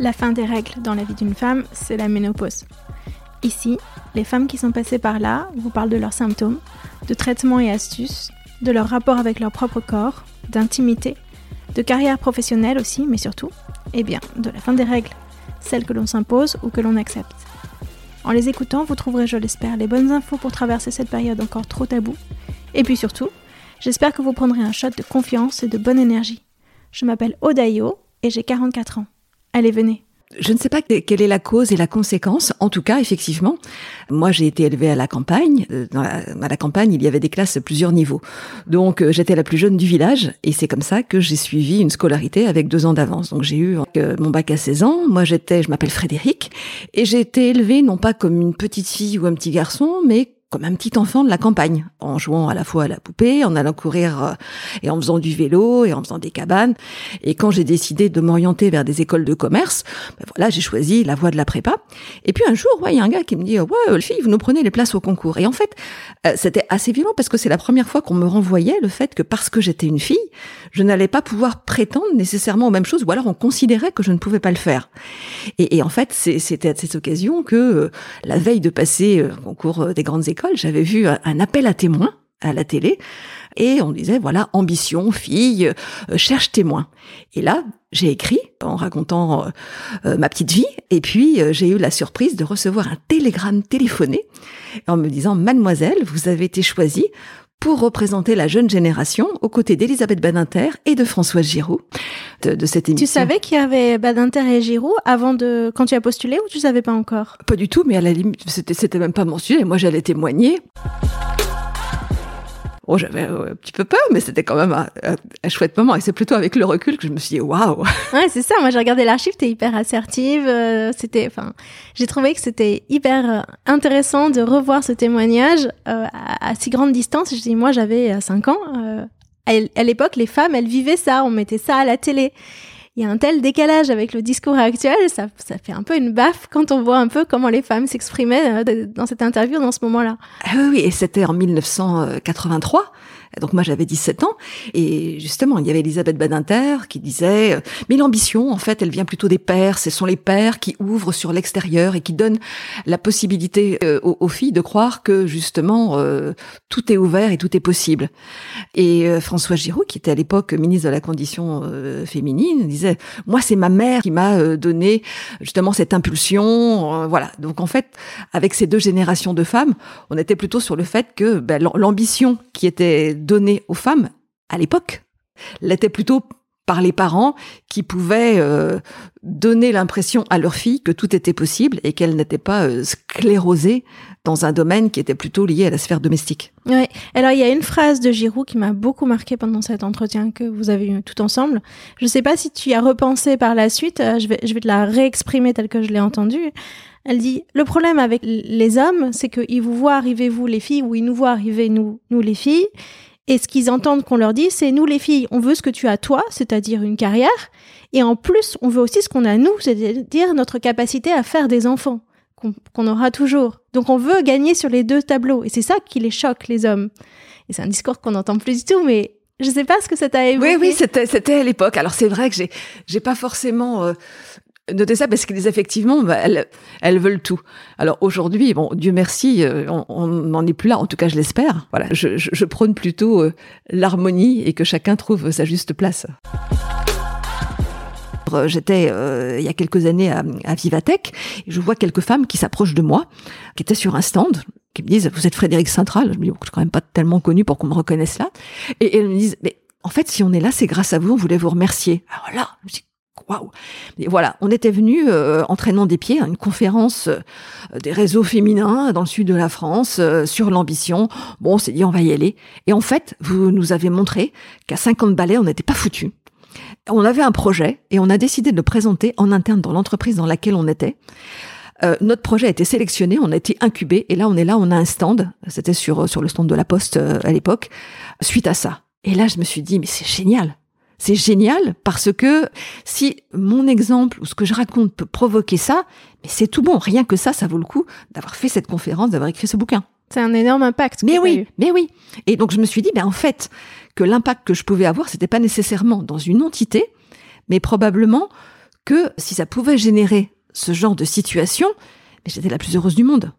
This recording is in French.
La fin des règles dans la vie d'une femme, c'est la ménopause. Ici, les femmes qui sont passées par là vous parlent de leurs symptômes, de traitements et astuces, de leur rapport avec leur propre corps, d'intimité de carrière professionnelle aussi, mais surtout, eh bien, de la fin des règles, celles que l'on s'impose ou que l'on accepte. En les écoutant, vous trouverez, je l'espère, les bonnes infos pour traverser cette période encore trop taboue. Et puis surtout, j'espère que vous prendrez un shot de confiance et de bonne énergie. Je m'appelle Odayo et j'ai 44 ans. Allez, venez. Je ne sais pas quelle est la cause et la conséquence. En tout cas, effectivement, moi j'ai été élevée à la campagne. Euh, dans la, à la campagne, il y avait des classes à plusieurs niveaux. Donc euh, j'étais la plus jeune du village et c'est comme ça que j'ai suivi une scolarité avec deux ans d'avance. Donc j'ai eu euh, mon bac à 16 ans. Moi j'étais, je m'appelle Frédéric et j'ai été élevée non pas comme une petite fille ou un petit garçon, mais comme un petit enfant de la campagne, en jouant à la fois à la poupée, en allant courir euh, et en faisant du vélo et en faisant des cabanes. Et quand j'ai décidé de m'orienter vers des écoles de commerce, ben voilà, j'ai choisi la voie de la prépa. Et puis un jour, il y a un gars qui me dit "Ouais, fille, vous nous prenez les places au concours." Et en fait, euh, c'était assez violent parce que c'est la première fois qu'on me renvoyait le fait que parce que j'étais une fille, je n'allais pas pouvoir prétendre nécessairement aux mêmes choses, ou alors on considérait que je ne pouvais pas le faire. Et, en fait, c'était à cette occasion que euh, la veille de passer au concours des grandes écoles j'avais vu un appel à témoins à la télé et on disait voilà ambition fille euh, cherche témoin et là j'ai écrit en racontant euh, euh, ma petite vie et puis j'ai eu la surprise de recevoir un télégramme téléphoné en me disant mademoiselle vous avez été choisie pour représenter la jeune génération aux côtés d'Elisabeth Badinter et de Françoise Giroud de, cette émission. Tu savais qu'il y avait Badinter et Giroud avant de quand tu as postulé ou tu savais pas encore? Pas du tout, mais à la limite c'était c'était même pas mentionné. Moi j'allais témoigner. Oh, j'avais un petit peu peur, mais c'était quand même un, chouette moment. Et c'est plutôt avec le recul que je me suis dit, waouh! Ouais, c'est ça. Moi, j'ai regardé l'archive, t'es hyper assertive. Euh, c'était, enfin, j'ai trouvé que c'était hyper euh, intéressant de revoir ce témoignage euh, à, si grande distance. Je dis, moi, j'avais 5 ans. à l'époque, les femmes, elles vivaient ça. On mettait ça à la télé il y a un tel décalage avec le discours actuel, ça, fait un peu une baffe quand on voit un peu comment les femmes s'exprimaient euh, dans cette interview dans ce moment-là. Ah oui, et c'était en 1983. Donc moi j'avais 17 ans et justement il y avait Elisabeth Badinter qui disait euh, mais l'ambition en fait elle vient plutôt des pères, ce sont les pères qui ouvrent sur l'extérieur et qui donnent la possibilité euh, aux, filles de croire que justement euh, tout est ouvert et tout est possible. Et François Giroud qui était à l'époque ministre de la condition féminine disait moi c'est ma mère qui m'a donné justement cette impulsion voilà. Donc en fait avec ces deux générations de femmes, on était plutôt sur le fait que ben, l'ambition qui était donnée aux femmes à l'époque l'était plutôt par les parents qui pouvaient euh, donner l'impression à leur fille que tout était possible et qu'elle n'était pas euh, sclérosée dans un domaine qui était plutôt lié à la sphère domestique. Ouais. Alors il y a une phrase de Giroud qui m'a beaucoup marqué pendant cet entretien que vous avez eu tout ensemble. Je ne sais pas si tu y as repensé par la suite. Euh, je vais, je vais te la réexprimer telle que je l'ai entendue. Elle dit le problème avec les hommes, c'est qu'ils vous voient arriver vous les filles ou ils nous voient arriver nous nous les filles et ce qu'ils entendent qu'on leur dit, c'est nous les filles, on veut ce que tu as toi, c'est-à-dire une carrière, et en plus, on veut aussi ce qu'on a nous, c'est-à-dire notre capacité à faire des enfants, qu'on aura toujours. Donc on veut gagner sur les deux tableaux, et c'est ça qui les choque, les hommes. Et c'est un discours qu'on n'entend plus du tout, mais je sais pas ce que ça t'a évoqué. Oui, oui, c'était, c'était à l'époque. Alors c'est vrai que j'ai, j'ai pas forcément euh, Notez ça parce qu'effectivement, effectivement, bah, elles, elles veulent tout. Alors aujourd'hui, bon, Dieu merci, euh, on n'en est plus là. En tout cas, je l'espère. Voilà, je, je, je, prône plutôt euh, l'harmonie et que chacun trouve sa juste place. J'étais euh, il y a quelques années à, à Vivatech et je vois quelques femmes qui s'approchent de moi, qui étaient sur un stand, qui me disent "Vous êtes Frédéric Central Je me dis "Je suis quand même pas tellement connu pour qu'on me reconnaisse là." Et, elles me disent "Mais en fait, si on est là, c'est grâce à vous. On voulait vous remercier." Alors là, je dis waouh Voilà, on était venu euh, entraînant des pieds à une conférence euh, des réseaux féminins dans le sud de la France euh, sur l'ambition. Bon, on s'est dit on va y aller. Et en fait, vous nous avez montré qu'à 50 balais, on n'était pas foutu. On avait un projet et on a décidé de le présenter en interne dans l'entreprise dans laquelle on était. notre projet a été sélectionné, on a été incubé et là on est là, on a un stand. C'était sur sur le stand de la Poste à l'époque. Suite à ça. Et là, je me suis dit mais c'est génial c'est génial parce que si mon exemple ou ce que je raconte peut provoquer ça, mais c'est tout bon. Rien que ça, ça vaut le coup d'avoir fait cette conférence, d'avoir écrit ce bouquin. C'est un énorme impact. Mais oui, mais oui. Et donc je me suis dit, ben en fait, que l'impact que je pouvais avoir, c'était pas nécessairement dans une entité, mais probablement que si ça pouvait générer ce genre de situation, j'étais la plus heureuse du monde.